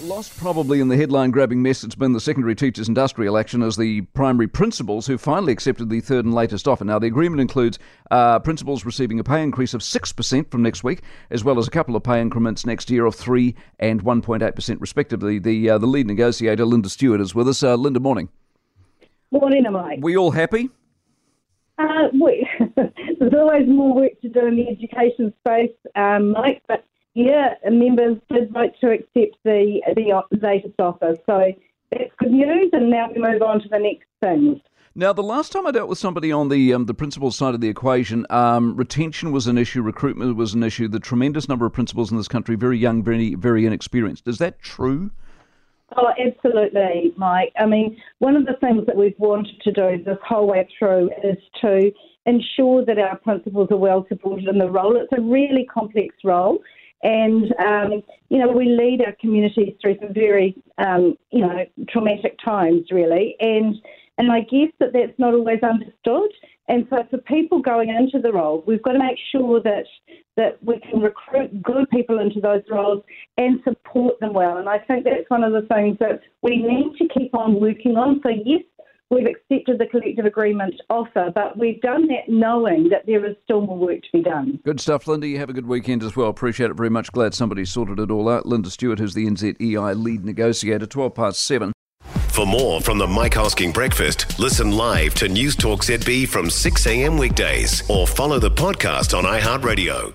Lost probably in the headline grabbing mess that's been the secondary teachers' industrial action as the primary principals who finally accepted the third and latest offer. Now, the agreement includes uh, principals receiving a pay increase of 6% from next week, as well as a couple of pay increments next year of 3 and 1.8% respectively. The, uh, the lead negotiator, Lynda Stuart, is with us. Uh, Lynda, morning. Morning, Mike. We all happy? Uh, we, there's always more work to do in the education space, um, Mike, but yeah, members did vote to accept the, the latest offer. So that's good news, and now we move on to the next things. Now, the last time I dealt with somebody on the um, the principal side of the equation, um, retention was an issue, recruitment was an issue. The tremendous number of principals in this country, very young, very very inexperienced. Is that true? Oh, absolutely, Mike. I mean, one of the things that we've wanted to do this whole way through is to ensure that our principals are well supported in the role. It's a really complex role. And, um, you know, we lead our communities through some very, um, you know, traumatic times, really. And, and I guess that that's not always understood. And so for people going into the role, we've got to make sure that, that we can recruit good people into those roles and support them well. And I think that's one of the things that we need to keep on working on. So, yes, we've accepted the collective agreement offer, but we've done that knowing that there is still more work to be done. Good stuff, Lynda. You have a good weekend as well. Appreciate it very much. Glad somebody sorted it all out. Lynda Stuart, who's the NZEI lead negotiator, 12 past 7. For more from the Mike Hosking Breakfast, listen live to News Talk ZB from 6 a.m. weekdays or follow the podcast on iHeartRadio.